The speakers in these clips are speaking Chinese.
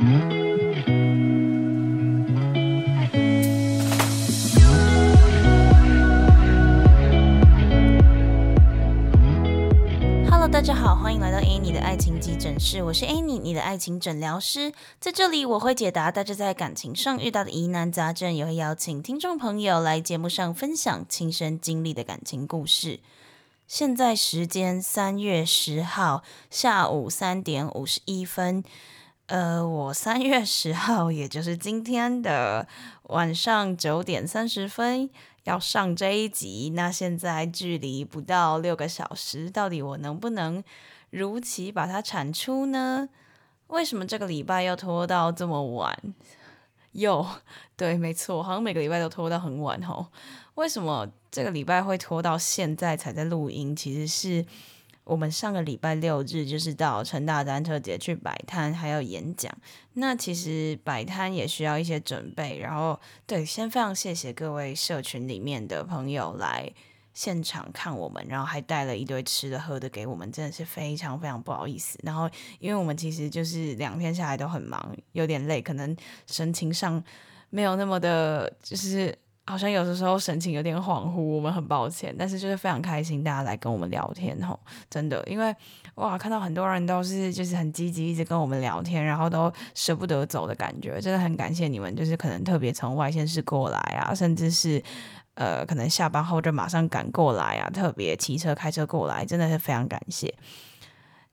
Hello，大家好，欢迎来到 Annie 的爱情急诊室，我是 Annie，你的爱情诊疗师。在这里，我会解答大家在感情上遇到的疑难杂症，也会邀请听众朋友来节目上分享亲身经历的感情故事。现在时间三月十号下午三点五十一分，呃，我三月十号，也就是今天的晚上九点三十分。要上这一集，那现在距离不到六个小时，到底我能不能如期把它产出呢？为什么这个礼拜要拖到这么晚？又对，没错，好像每个礼拜都拖到很晚哦。为什么这个礼拜会拖到现在才在录音？其实是。我们上个礼拜六日就是到成大单车节去摆摊，还有演讲。那其实摆摊也需要一些准备。然后，对，先非常谢谢各位社群里面的朋友来现场看我们，然后还带了一堆吃的喝的给我们，真的是非常非常不好意思。然后，因为我们其实就是两天下来都很忙，有点累，可能神情上没有那么的，就是。好像有的时候神情有点恍惚，我们很抱歉，但是就是非常开心大家来跟我们聊天吼，真的，因为哇，看到很多人都是就是很积极，一直跟我们聊天，然后都舍不得走的感觉，真的很感谢你们，就是可能特别从外县市过来啊，甚至是呃可能下班后就马上赶过来啊，特别骑车开车过来，真的是非常感谢。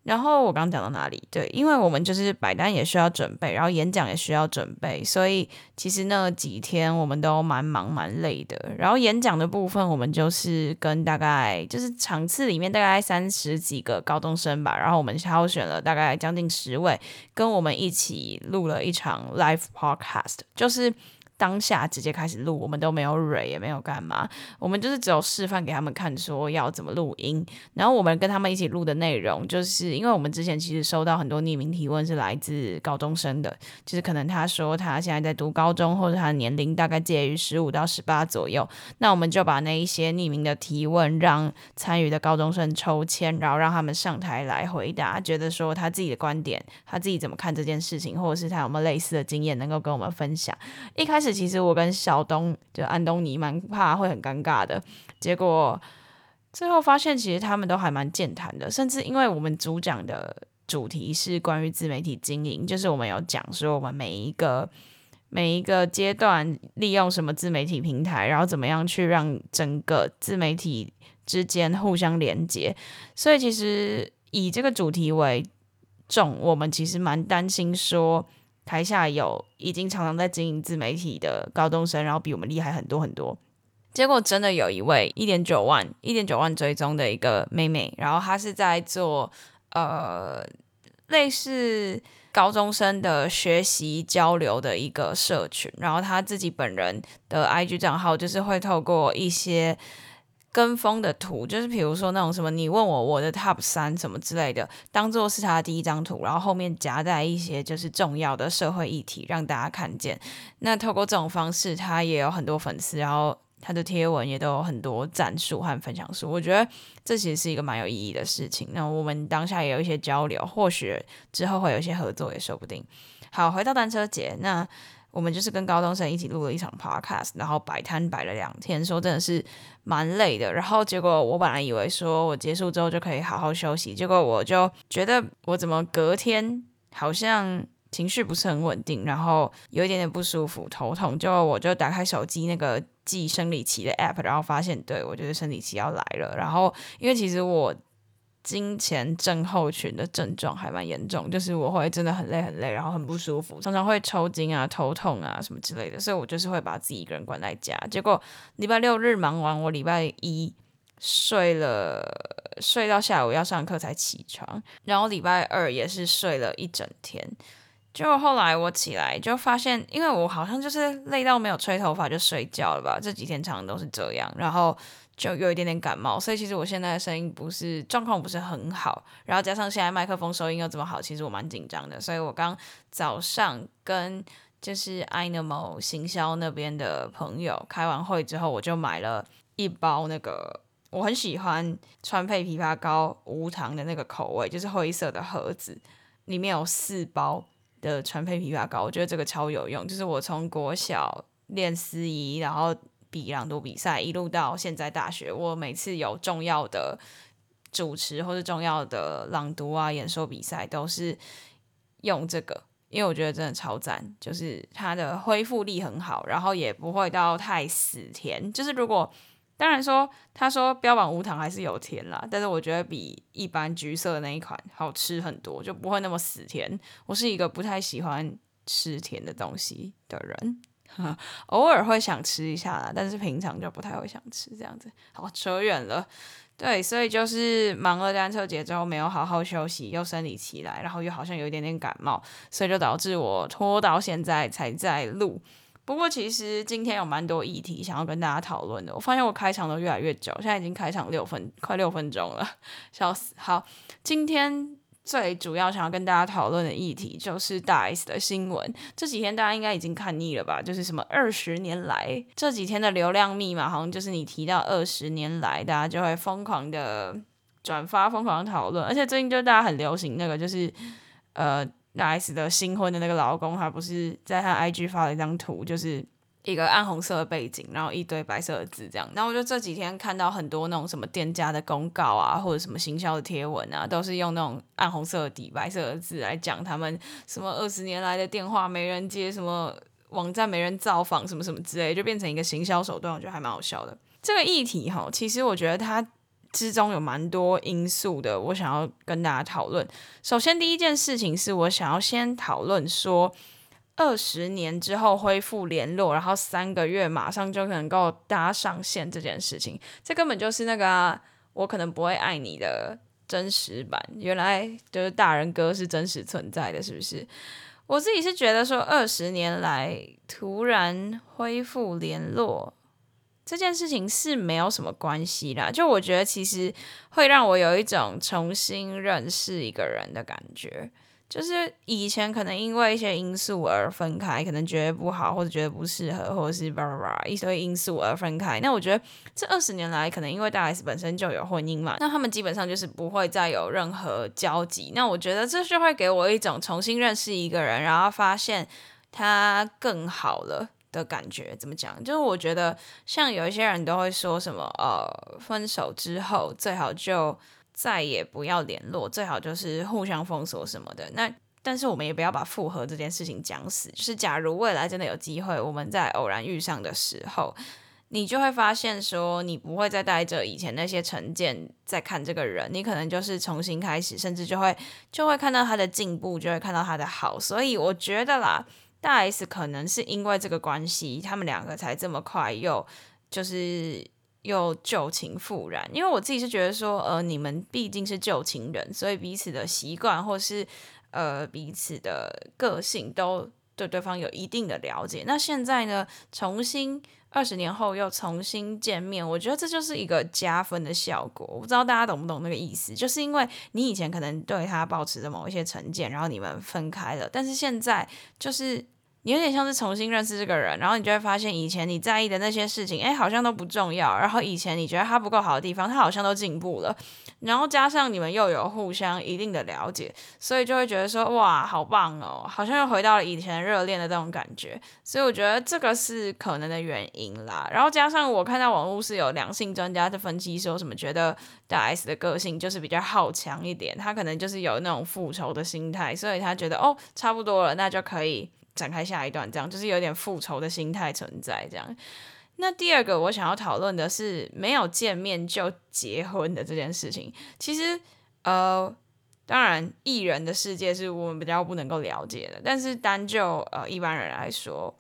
然后我刚刚讲到哪里？对，因为我们就是摆单也需要准备，然后演讲也需要准备，所以其实那几天我们都蛮忙蛮累的。然后演讲的部分，我们就是跟大概就是场次里面大概三十几个高中生吧，然后我们挑选了大概将近十位，跟我们一起录了一场 live podcast，就是。当下直接开始录，我们都没有蕊，也没有干嘛，我们就是只有示范给他们看，说要怎么录音。然后我们跟他们一起录的内容，就是因为我们之前其实收到很多匿名提问，是来自高中生的，就是可能他说他现在在读高中，或者他的年龄大概介于十五到十八左右。那我们就把那一些匿名的提问，让参与的高中生抽签，然后让他们上台来回答，觉得说他自己的观点，他自己怎么看这件事情，或者是他有没有类似的经验能够跟我们分享。一开始。其实我跟小东就安东尼蛮怕会很尴尬的，结果最后发现其实他们都还蛮健谈的，甚至因为我们主讲的主题是关于自媒体经营，就是我们有讲说我们每一个每一个阶段利用什么自媒体平台，然后怎么样去让整个自媒体之间互相连接，所以其实以这个主题为重，我们其实蛮担心说。台下有已经常常在经营自媒体的高中生，然后比我们厉害很多很多。结果真的有一位一点九万、一点九万追踪的一个妹妹，然后她是在做呃类似高中生的学习交流的一个社群，然后她自己本人的 IG 账号就是会透过一些。跟风的图，就是比如说那种什么，你问我我的 top 三什么之类的，当做是他的第一张图，然后后面夹带一些就是重要的社会议题，让大家看见。那透过这种方式，他也有很多粉丝，然后他的贴文也都有很多赞数和分享数。我觉得这其实是一个蛮有意义的事情。那我们当下也有一些交流，或许之后会有一些合作也说不定。好，回到单车节，那。我们就是跟高中生一起录了一场 podcast，然后摆摊摆了两天，说真的是蛮累的。然后结果我本来以为说我结束之后就可以好好休息，结果我就觉得我怎么隔天好像情绪不是很稳定，然后有一点点不舒服，头痛。就我就打开手机那个记生理期的 app，然后发现对，我觉得生理期要来了。然后因为其实我。经前症候群的症状还蛮严重，就是我会真的很累很累，然后很不舒服，常常会抽筋啊、头痛啊什么之类的，所以我就是会把自己一个人关在家。结果礼拜六日忙完，我礼拜一睡了，睡到下午要上课才起床，然后礼拜二也是睡了一整天。就后来我起来就发现，因为我好像就是累到没有吹头发就睡觉了吧，这几天常常都是这样，然后。就有一点点感冒，所以其实我现在的声音不是状况不是很好，然后加上现在麦克风收音又这么好，其实我蛮紧张的。所以我刚早上跟就是 iNamo 行销那边的朋友开完会之后，我就买了一包那个我很喜欢川贝枇杷膏无糖的那个口味，就是灰色的盒子，里面有四包。的川配枇杷膏，我觉得这个超有用。就是我从国小练司仪，然后比朗读比赛，一路到现在大学，我每次有重要的主持或是重要的朗读啊、演说比赛，都是用这个，因为我觉得真的超赞，就是它的恢复力很好，然后也不会到太死甜。就是如果当然说，他说标榜无糖还是有甜啦，但是我觉得比一般橘色的那一款好吃很多，就不会那么死甜。我是一个不太喜欢吃甜的东西的人，偶尔会想吃一下啦，但是平常就不太会想吃这样子。好，扯远了，对，所以就是忙了单车节之后没有好好休息，又生理期来，然后又好像有一点点感冒，所以就导致我拖到现在才在录。不过其实今天有蛮多议题想要跟大家讨论的。我发现我开场都越来越久，现在已经开场六分，快六分钟了，笑死。好，今天最主要想要跟大家讨论的议题就是大 S 的新闻。这几天大家应该已经看腻了吧？就是什么二十年来，这几天的流量密码好像就是你提到二十年来，大家就会疯狂的转发，疯狂讨论。而且最近就大家很流行那个，就是呃。大 S 的新婚的那个老公，他不是在他 IG 发了一张图，就是一个暗红色的背景，然后一堆白色的字这样。然后我就这几天看到很多那种什么店家的公告啊，或者什么行销的贴文啊，都是用那种暗红色的底白色的字来讲他们什么二十年来的电话没人接，什么网站没人造访，什么什么之类，就变成一个行销手段，我觉得还蛮好笑的。这个议题哈，其实我觉得它。之中有蛮多因素的，我想要跟大家讨论。首先，第一件事情是我想要先讨论说，二十年之后恢复联络，然后三个月马上就能够搭上线这件事情，这根本就是那个、啊、我可能不会爱你的真实版。原来就是大人哥是真实存在的，是不是？我自己是觉得说，二十年来突然恢复联络。这件事情是没有什么关系啦，就我觉得其实会让我有一种重新认识一个人的感觉，就是以前可能因为一些因素而分开，可能觉得不好，或者觉得不适合，或者是叭叭叭一堆因素而分开。那我觉得这二十年来，可能因为大 S 本身就有婚姻嘛，那他们基本上就是不会再有任何交集。那我觉得这就会给我一种重新认识一个人，然后发现他更好了。的感觉怎么讲？就是我觉得，像有一些人都会说什么，呃，分手之后最好就再也不要联络，最好就是互相封锁什么的。那但是我们也不要把复合这件事情讲死。就是假如未来真的有机会，我们在偶然遇上的时候，你就会发现说，你不会再带着以前那些成见在看这个人，你可能就是重新开始，甚至就会就会看到他的进步，就会看到他的好。所以我觉得啦。大 S 可能是因为这个关系，他们两个才这么快又就是又旧情复燃。因为我自己是觉得说，呃，你们毕竟是旧情人，所以彼此的习惯或是呃彼此的个性都对对方有一定的了解。那现在呢，重新二十年后又重新见面，我觉得这就是一个加分的效果。我不知道大家懂不懂那个意思？就是因为你以前可能对他保持着某一些成见，然后你们分开了，但是现在就是。你有点像是重新认识这个人，然后你就会发现以前你在意的那些事情，哎，好像都不重要。然后以前你觉得他不够好的地方，他好像都进步了。然后加上你们又有互相一定的了解，所以就会觉得说，哇，好棒哦，好像又回到了以前热恋的这种感觉。所以我觉得这个是可能的原因啦。然后加上我看到网络是有两性专家的分析说什么，觉得大 S 的个性就是比较好强一点，他可能就是有那种复仇的心态，所以他觉得哦，差不多了，那就可以。展开下一段，这样就是有点复仇的心态存在。这样，那第二个我想要讨论的是没有见面就结婚的这件事情。其实，呃，当然艺人的世界是我们比较不能够了解的，但是单就呃一般人来说，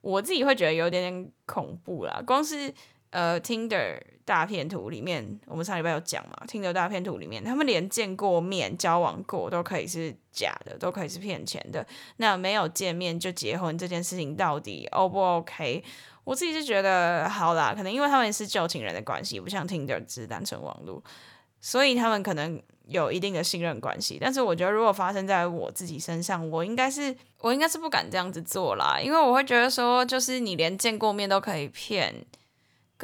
我自己会觉得有点点恐怖啦。光是呃 Tinder。大片图里面，我们上礼拜有讲嘛？？Tinder 大片图里面，他们连见过面、交往过都可以是假的，都可以是骗钱的。那没有见面就结婚这件事情，到底 O 不 OK？我自己是觉得好啦，可能因为他们是旧情人的关系，不像 Tinder 只是单纯网络，所以他们可能有一定的信任关系。但是我觉得，如果发生在我自己身上，我应该是我应该是不敢这样子做啦，因为我会觉得说，就是你连见过面都可以骗。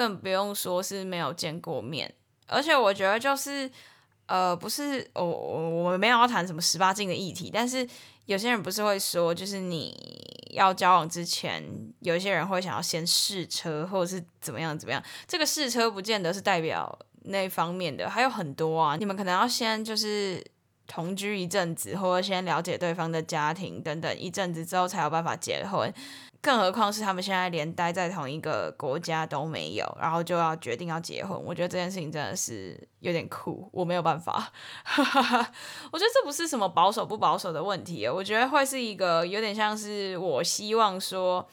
更不用说是没有见过面，而且我觉得就是，呃，不是，我我我们没有要谈什么十八禁的议题，但是有些人不是会说，就是你要交往之前，有一些人会想要先试车，或者是怎么样怎么样。这个试车不见得是代表那方面的，还有很多啊，你们可能要先就是。同居一阵子，或者先了解对方的家庭等等，一阵子之后才有办法结婚。更何况是他们现在连待在同一个国家都没有，然后就要决定要结婚。我觉得这件事情真的是有点酷，我没有办法。我觉得这不是什么保守不保守的问题，我觉得会是一个有点像是我希望说，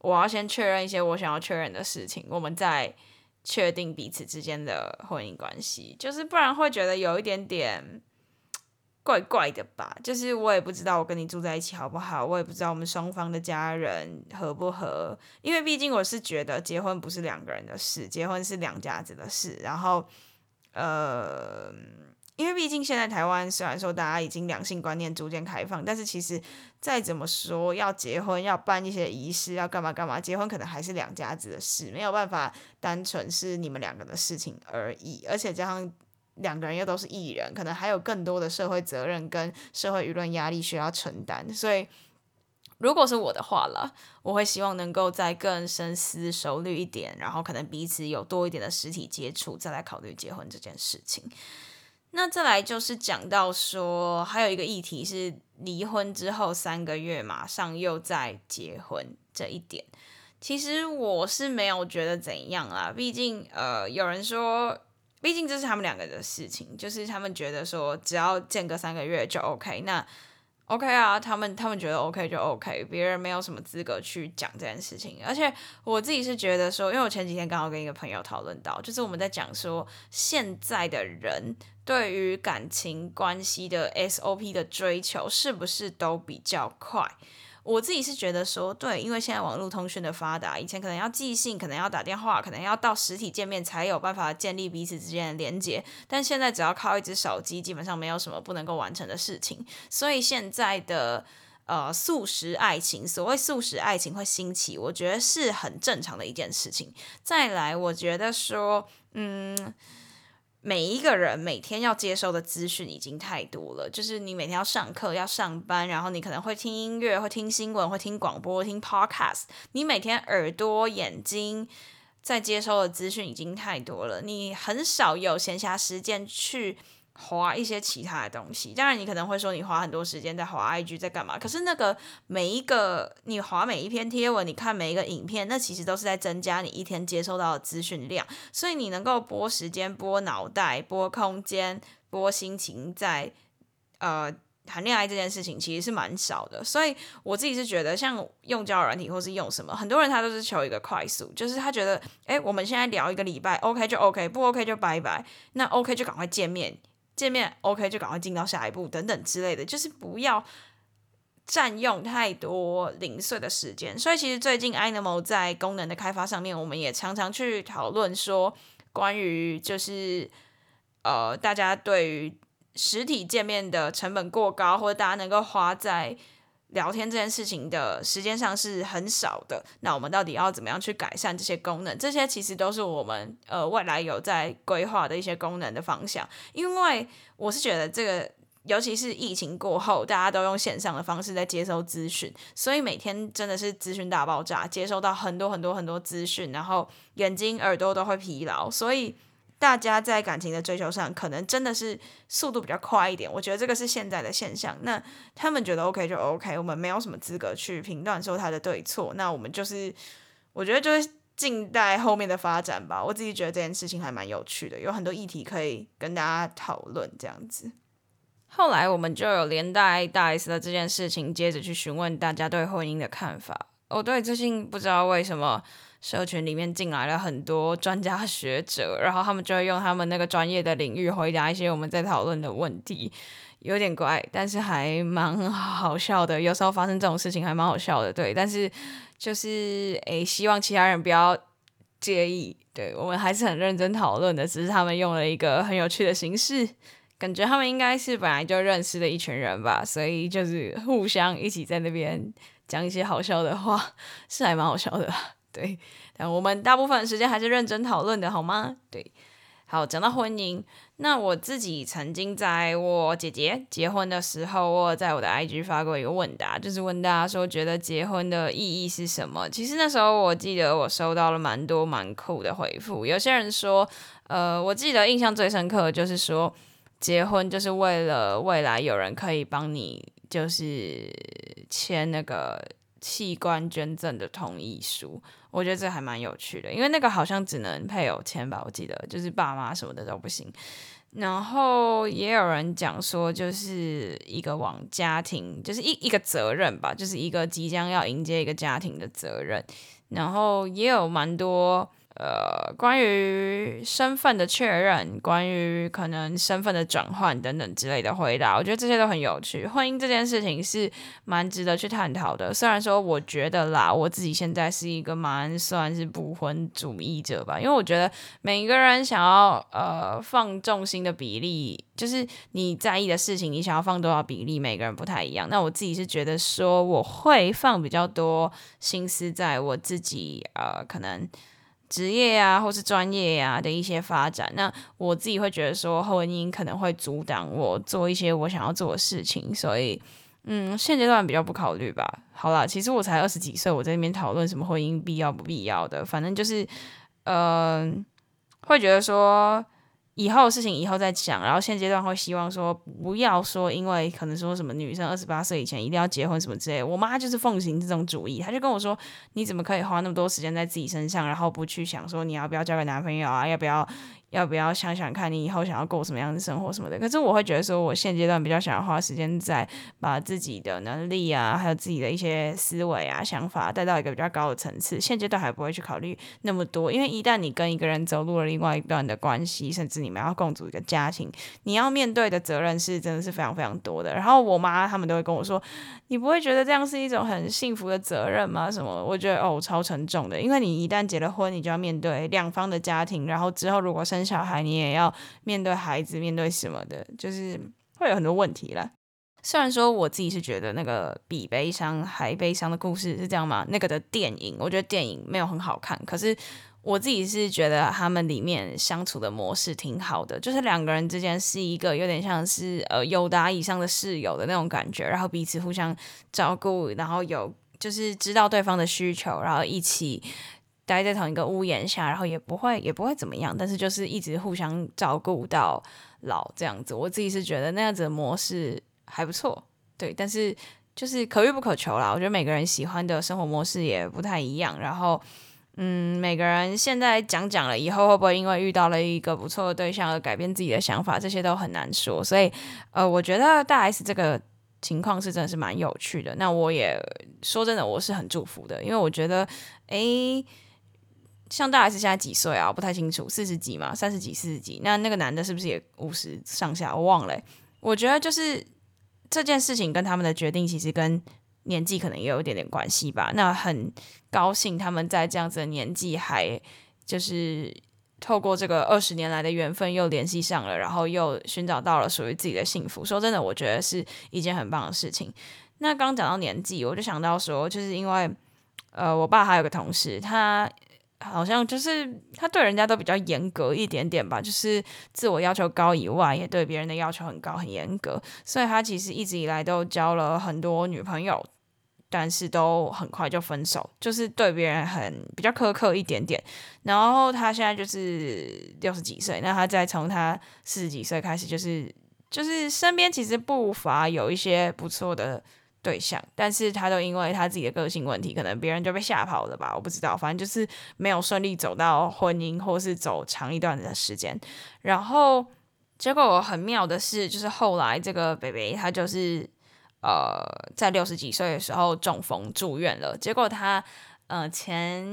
我要先确认一些我想要确认的事情，我们再确定彼此之间的婚姻关系，就是不然会觉得有一点点。怪怪的吧，就是我也不知道我跟你住在一起好不好，我也不知道我们双方的家人合不合，因为毕竟我是觉得结婚不是两个人的事，结婚是两家子的事。然后，呃，因为毕竟现在台湾虽然说大家已经两性观念逐渐开放，但是其实再怎么说要结婚要办一些仪式要干嘛干嘛，结婚可能还是两家子的事，没有办法单纯是你们两个的事情而已，而且加上。两个人又都是艺人，可能还有更多的社会责任跟社会舆论压力需要承担。所以，如果是我的话了，我会希望能够再更深思熟虑一点，然后可能彼此有多一点的实体接触，再来考虑结婚这件事情。那再来就是讲到说，还有一个议题是离婚之后三个月马上又再结婚这一点，其实我是没有觉得怎样啦。毕竟，呃，有人说。毕竟这是他们两个的事情，就是他们觉得说只要间隔三个月就 OK，那 OK 啊，他们他们觉得 OK 就 OK，别人没有什么资格去讲这件事情。而且我自己是觉得说，因为我前几天刚好跟一个朋友讨论到，就是我们在讲说现在的人对于感情关系的 SOP 的追求是不是都比较快？我自己是觉得说，对，因为现在网络通讯的发达，以前可能要寄信，可能要打电话，可能要到实体见面才有办法建立彼此之间的连接，但现在只要靠一只手机，基本上没有什么不能够完成的事情。所以现在的呃速食爱情，所谓速食爱情会兴起，我觉得是很正常的一件事情。再来，我觉得说，嗯。每一个人每天要接收的资讯已经太多了，就是你每天要上课、要上班，然后你可能会听音乐、会听新闻、会听广播、听 podcast，你每天耳朵、眼睛在接收的资讯已经太多了，你很少有闲暇时间去。滑一些其他的东西，当然你可能会说你花很多时间在滑 IG 在干嘛？可是那个每一个你滑每一篇贴文，你看每一个影片，那其实都是在增加你一天接收到的资讯量。所以你能够拨时间、拨脑袋、拨空间、拨心情在呃谈恋爱这件事情，其实是蛮少的。所以我自己是觉得，像用交友软体或是用什么，很多人他都是求一个快速，就是他觉得，哎，我们现在聊一个礼拜，OK 就 OK，不 OK 就拜拜，那 OK 就赶快见面。见面 OK 就赶快进到下一步等等之类的，就是不要占用太多零碎的时间。所以其实最近 Animal 在功能的开发上面，我们也常常去讨论说，关于就是呃大家对于实体见面的成本过高，或者大家能够花在聊天这件事情的时间上是很少的，那我们到底要怎么样去改善这些功能？这些其实都是我们呃未来有在规划的一些功能的方向。因为我是觉得这个，尤其是疫情过后，大家都用线上的方式在接收资讯，所以每天真的是资讯大爆炸，接收到很多很多很多资讯，然后眼睛耳朵都会疲劳，所以。大家在感情的追求上，可能真的是速度比较快一点。我觉得这个是现在的现象。那他们觉得 OK 就 OK，我们没有什么资格去评断说他的对错。那我们就是，我觉得就是静待后面的发展吧。我自己觉得这件事情还蛮有趣的，有很多议题可以跟大家讨论这样子。后来我们就有连带大 S 的这件事情，接着去询问大家对婚姻的看法。我对最近不知道为什么。社群里面进来了很多专家学者，然后他们就会用他们那个专业的领域回答一些我们在讨论的问题，有点怪，但是还蛮好笑的。有时候发生这种事情还蛮好笑的，对。但是就是诶，希望其他人不要介意，对，我们还是很认真讨论的，只是他们用了一个很有趣的形式，感觉他们应该是本来就认识的一群人吧，所以就是互相一起在那边讲一些好笑的话，是还蛮好笑的。对，但我们大部分时间还是认真讨论的，好吗？对，好，讲到婚姻，那我自己曾经在我姐姐结婚的时候，我在我的 IG 发过一个问答，就是问大家说，觉得结婚的意义是什么？其实那时候我记得我收到了蛮多蛮酷的回复，有些人说，呃，我记得印象最深刻的就是说，结婚就是为了未来有人可以帮你，就是签那个器官捐赠的同意书。我觉得这还蛮有趣的，因为那个好像只能配偶签吧，我记得就是爸妈什么的都不行。然后也有人讲说，就是一个往家庭，就是一一个责任吧，就是一个即将要迎接一个家庭的责任。然后也有蛮多。呃，关于身份的确认，关于可能身份的转换等等之类的回答，我觉得这些都很有趣。婚姻这件事情是蛮值得去探讨的。虽然说，我觉得啦，我自己现在是一个蛮算是不婚主义者吧，因为我觉得每一个人想要呃放重心的比例，就是你在意的事情，你想要放多少比例，每个人不太一样。那我自己是觉得说，我会放比较多心思在我自己呃可能。职业呀，或是专业呀的一些发展，那我自己会觉得说，婚姻可能会阻挡我做一些我想要做的事情，所以，嗯，现阶段比较不考虑吧。好啦，其实我才二十几岁，我在那边讨论什么婚姻必要不必要的，反正就是，嗯、呃，会觉得说。以后的事情以后再讲，然后现阶段会希望说不要说，因为可能说什么女生二十八岁以前一定要结婚什么之类。我妈就是奉行这种主义，她就跟我说：“你怎么可以花那么多时间在自己身上，然后不去想说你要不要交个男朋友啊，要不要？”要不要想想看你以后想要过什么样的生活什么的？可是我会觉得说，我现阶段比较想要花时间在把自己的能力啊，还有自己的一些思维啊、想法带到一个比较高的层次。现阶段还不会去考虑那么多，因为一旦你跟一个人走入了另外一段的关系，甚至你们要共组一个家庭，你要面对的责任是真的是非常非常多的。然后我妈他们都会跟我说：“你不会觉得这样是一种很幸福的责任吗？”什么？我觉得哦，超沉重的，因为你一旦结了婚，你就要面对两方的家庭，然后之后如果生小孩，你也要面对孩子，面对什么的，就是会有很多问题了。虽然说我自己是觉得那个比悲伤还悲伤的故事是这样吗？那个的电影，我觉得电影没有很好看，可是我自己是觉得他们里面相处的模式挺好的，就是两个人之间是一个有点像是呃友达以上的室友的那种感觉，然后彼此互相照顾，然后有就是知道对方的需求，然后一起。待在同一个屋檐下，然后也不会也不会怎么样，但是就是一直互相照顾到老这样子。我自己是觉得那样子的模式还不错，对。但是就是可遇不可求啦。我觉得每个人喜欢的生活模式也不太一样。然后，嗯，每个人现在讲讲了，以后会不会因为遇到了一个不错的对象而改变自己的想法？这些都很难说。所以，呃，我觉得大 S 这个情况是真的是蛮有趣的。那我也说真的，我是很祝福的，因为我觉得，诶。像大 S 现在几岁啊？我不太清楚，四十几嘛，三十几、四十几。那那个男的是不是也五十上下？我忘了。我觉得就是这件事情跟他们的决定其实跟年纪可能也有一点点关系吧。那很高兴他们在这样子的年纪还就是透过这个二十年来的缘分又联系上了，然后又寻找到了属于自己的幸福。说真的，我觉得是一件很棒的事情。那刚讲到年纪，我就想到说，就是因为呃，我爸还有个同事，他。好像就是他对人家都比较严格一点点吧，就是自我要求高以外，也对别人的要求很高很严格，所以他其实一直以来都交了很多女朋友，但是都很快就分手，就是对别人很比较苛刻一点点。然后他现在就是六十几岁，那他再从他四十几岁开始，就是就是身边其实不乏有一些不错的。对象，但是他都因为他自己的个性问题，可能别人就被吓跑了吧，我不知道，反正就是没有顺利走到婚姻，或是走长一段的时间。然后结果很妙的是，就是后来这个北北他就是呃在六十几岁的时候中风住院了，结果他。呃，前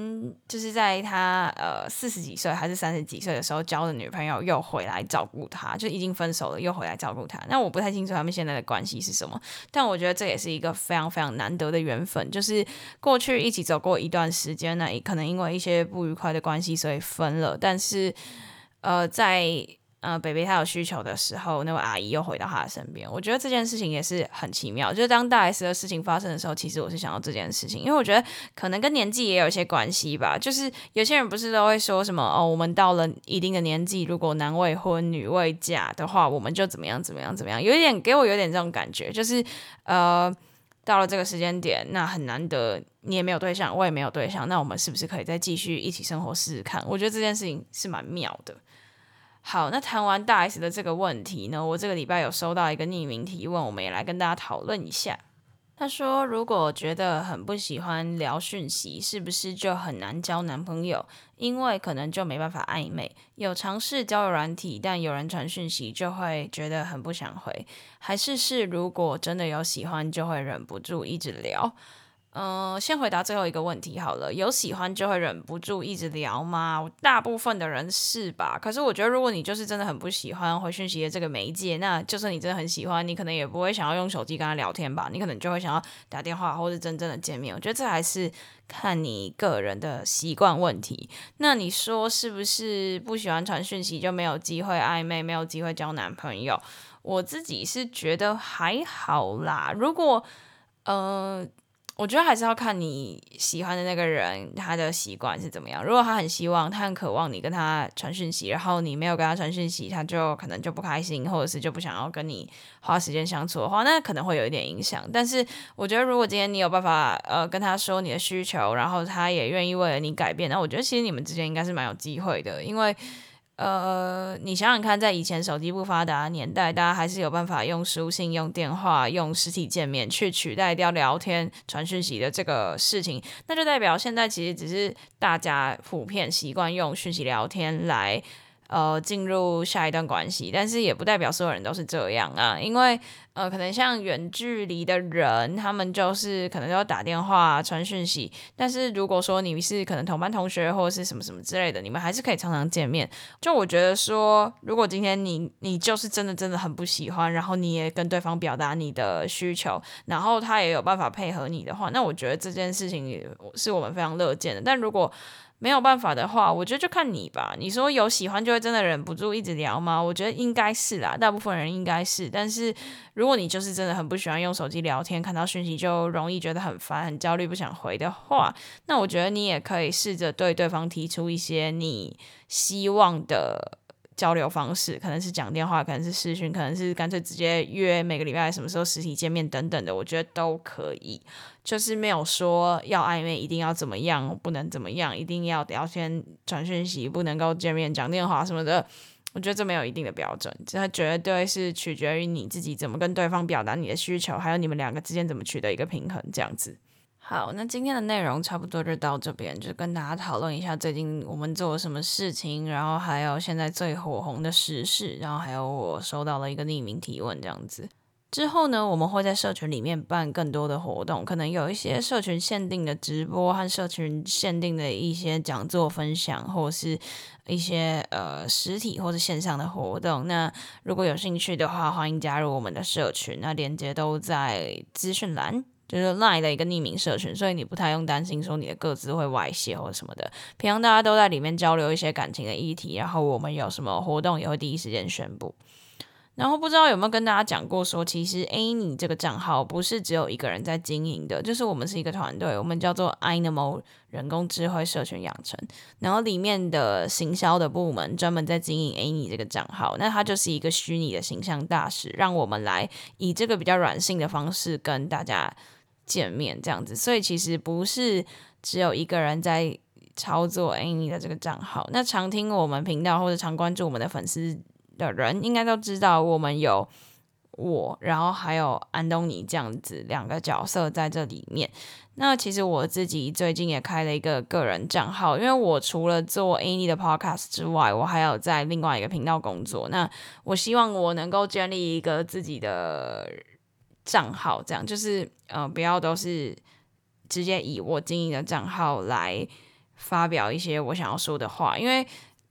就是在他呃四十几岁还是三十几岁的时候交的女朋友又回来照顾他，就已经分手了又回来照顾他。那我不太清楚他们现在的关系是什么，但我觉得这也是一个非常非常难得的缘分，就是过去一起走过一段时间，那可能因为一些不愉快的关系所以分了，但是呃在呃，baby 他有需求的时候，那位阿姨又回到他的身边。我觉得这件事情也是很奇妙。就是当大 S 的事情发生的时候，其实我是想到这件事情，因为我觉得可能跟年纪也有一些关系吧。就是有些人不是都会说什么哦，我们到了一定的年纪，如果男未婚女未嫁的话，我们就怎么样怎么样怎么样。有一点给我有点这种感觉，就是呃，到了这个时间点，那很难得你也没有对象，我也没有对象，那我们是不是可以再继续一起生活试试看？我觉得这件事情是蛮妙的。好，那谈完大 S 的这个问题呢，我这个礼拜有收到一个匿名提问，我们也来跟大家讨论一下。他说，如果觉得很不喜欢聊讯息，是不是就很难交男朋友？因为可能就没办法暧昧。有尝试交友软体，但有人传讯息就会觉得很不想回。还是是如果真的有喜欢，就会忍不住一直聊。嗯、先回答最后一个问题好了。有喜欢就会忍不住一直聊吗？大部分的人是吧？可是我觉得，如果你就是真的很不喜欢回讯息的这个媒介，那就算你真的很喜欢，你可能也不会想要用手机跟他聊天吧？你可能就会想要打电话或是真正的见面。我觉得这还是看你个人的习惯问题。那你说是不是不喜欢传讯息就没有机会暧昧，没有机会交男朋友？我自己是觉得还好啦。如果呃。我觉得还是要看你喜欢的那个人他的习惯是怎么样。如果他很希望，他很渴望你跟他传讯息，然后你没有跟他传讯息，他就可能就不开心，或者是就不想要跟你花时间相处的话，那可能会有一点影响。但是我觉得，如果今天你有办法呃跟他说你的需求，然后他也愿意为了你改变，那我觉得其实你们之间应该是蛮有机会的，因为。呃，你想想看，在以前手机不发达的年代，大家还是有办法用书信、用电话、用实体见面去取代掉聊天、传讯息的这个事情，那就代表现在其实只是大家普遍习惯用讯息聊天来。呃，进入下一段关系，但是也不代表所有人都是这样啊，因为呃，可能像远距离的人，他们就是可能要打电话、传讯息，但是如果说你是可能同班同学或者是什么什么之类的，你们还是可以常常见面。就我觉得说，如果今天你你就是真的真的很不喜欢，然后你也跟对方表达你的需求，然后他也有办法配合你的话，那我觉得这件事情也是我们非常乐见的。但如果没有办法的话，我觉得就看你吧。你说有喜欢就会真的忍不住一直聊吗？我觉得应该是啦，大部分人应该是。但是如果你就是真的很不喜欢用手机聊天，看到讯息就容易觉得很烦、很焦虑、不想回的话，那我觉得你也可以试着对对方提出一些你希望的。交流方式可能是讲电话，可能是视讯，可能是干脆直接约每个礼拜什么时候实体见面等等的，我觉得都可以。就是没有说要暧昧，一定要怎么样，不能怎么样，一定要得要先传讯息，不能够见面讲电话什么的。我觉得这没有一定的标准，这绝对是取决于你自己怎么跟对方表达你的需求，还有你们两个之间怎么取得一个平衡，这样子。好，那今天的内容差不多就到这边，就跟大家讨论一下最近我们做了什么事情，然后还有现在最火红的时事，然后还有我收到了一个匿名提问这样子。之后呢，我们会在社群里面办更多的活动，可能有一些社群限定的直播和社群限定的一些讲座分享，或者是一些呃实体或者线上的活动。那如果有兴趣的话，欢迎加入我们的社群，那链接都在资讯栏。就是 Line 的一个匿名社群，所以你不太用担心说你的个资会外泄或者什么的。平常大家都在里面交流一些感情的议题，然后我们有什么活动也会第一时间宣布。然后不知道有没有跟大家讲过说，其实 Any 这个账号不是只有一个人在经营的，就是我们是一个团队，我们叫做 Animal 人工智慧社群养成，然后里面的行销的部门专门在经营 Any 这个账号，那它就是一个虚拟的形象大使，让我们来以这个比较软性的方式跟大家。见面这样子，所以其实不是只有一个人在操作 Annie 的这个账号。那常听我们频道或者常关注我们的粉丝的人，应该都知道我们有我，然后还有安东尼这样子两个角色在这里面。那其实我自己最近也开了一个个人账号，因为我除了做 Annie 的 Podcast 之外，我还有在另外一个频道工作。那我希望我能够建立一个自己的。账号这样就是呃，不要都是直接以我经营的账号来发表一些我想要说的话，因为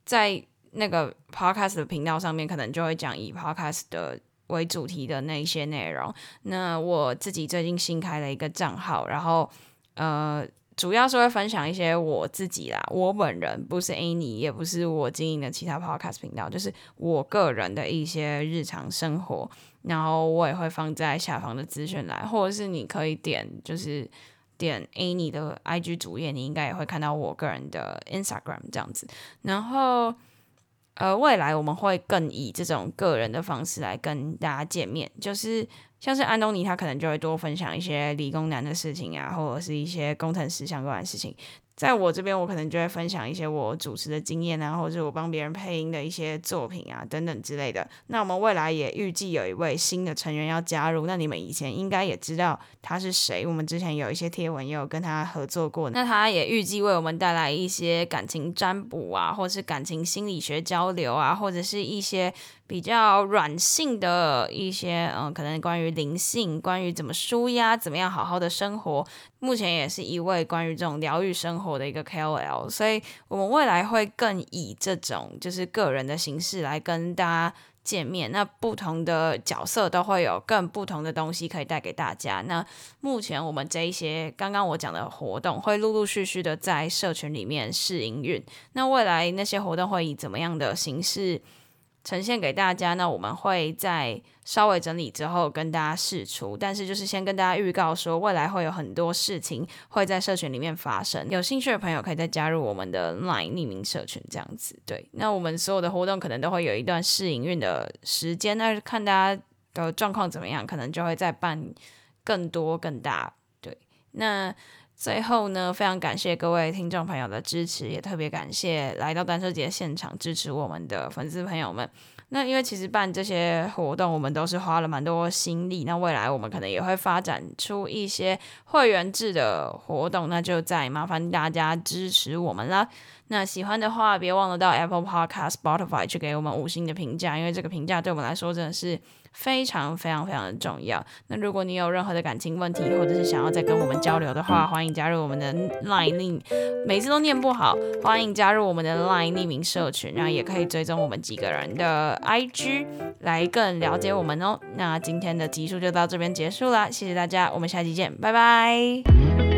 在那个 podcast 的频道上面，可能就会讲以 podcast 的为主题的那一些内容。那我自己最近新开了一个账号，然后呃，主要是会分享一些我自己啦，我本人不是 Any，也不是我经营的其他 podcast 频道，就是我个人的一些日常生活，然后我也会放在下方的资讯栏，或者是你可以点，就是点 Any 的 IG 主页，你应该也会看到我个人的 Instagram 这样子，然后。呃，未来我们会更以这种个人的方式来跟大家见面，就是像是安东尼，他可能就会多分享一些理工男的事情啊，或者是一些工程师相关的事情。在我这边，我可能就会分享一些我主持的经验啊，或者是我帮别人配音的一些作品啊，等等之类的。那我们未来也预计有一位新的成员要加入，那你们以前应该也知道他是谁。我们之前有一些贴文也有跟他合作过，那他也预计为我们带来一些感情占卜啊，或者是感情心理学交流啊，或者是一些。比较软性的一些，嗯，可能关于灵性，关于怎么舒压，怎么样好好的生活，目前也是一位关于这种疗愈生活的一个 KOL，所以我们未来会更以这种就是个人的形式来跟大家见面。那不同的角色都会有更不同的东西可以带给大家。那目前我们这一些刚刚我讲的活动会陆陆续续的在社群里面试营运。那未来那些活动会以怎么样的形式呈现给大家，那我们会在稍微整理之后跟大家释出，但是就是先跟大家预告说，未来会有很多事情会在社群里面发生，有兴趣的朋友可以再加入我们的 LINE 匿名社群，这样子。对，那我们所有的活动可能都会有一段试营运的时间，那看大家的状况怎么样，可能就会再办更多更大。对，那。最后呢，非常感谢各位听众朋友的支持，也特别感谢来到单车节现场支持我们的粉丝朋友们。那因为其实办这些活动，我们都是花了蛮多心力。那未来我们可能也会发展出一些会员制的活动，那就再麻烦大家支持我们啦。那喜欢的话，别忘了到 Apple Podcast、Spotify 去给我们五星的评价，因为这个评价对我们来说真的是。非常非常非常的重要。那如果你有任何的感情问题，或者是想要再跟我们交流的话，欢迎加入我们的 Line，每次都念不好，欢迎加入我们的 Line 匿名社群，然后也可以追踪我们几个人的 IG 来更了解我们哦。那今天的集数就到这边结束啦，谢谢大家，我们下期见，拜拜。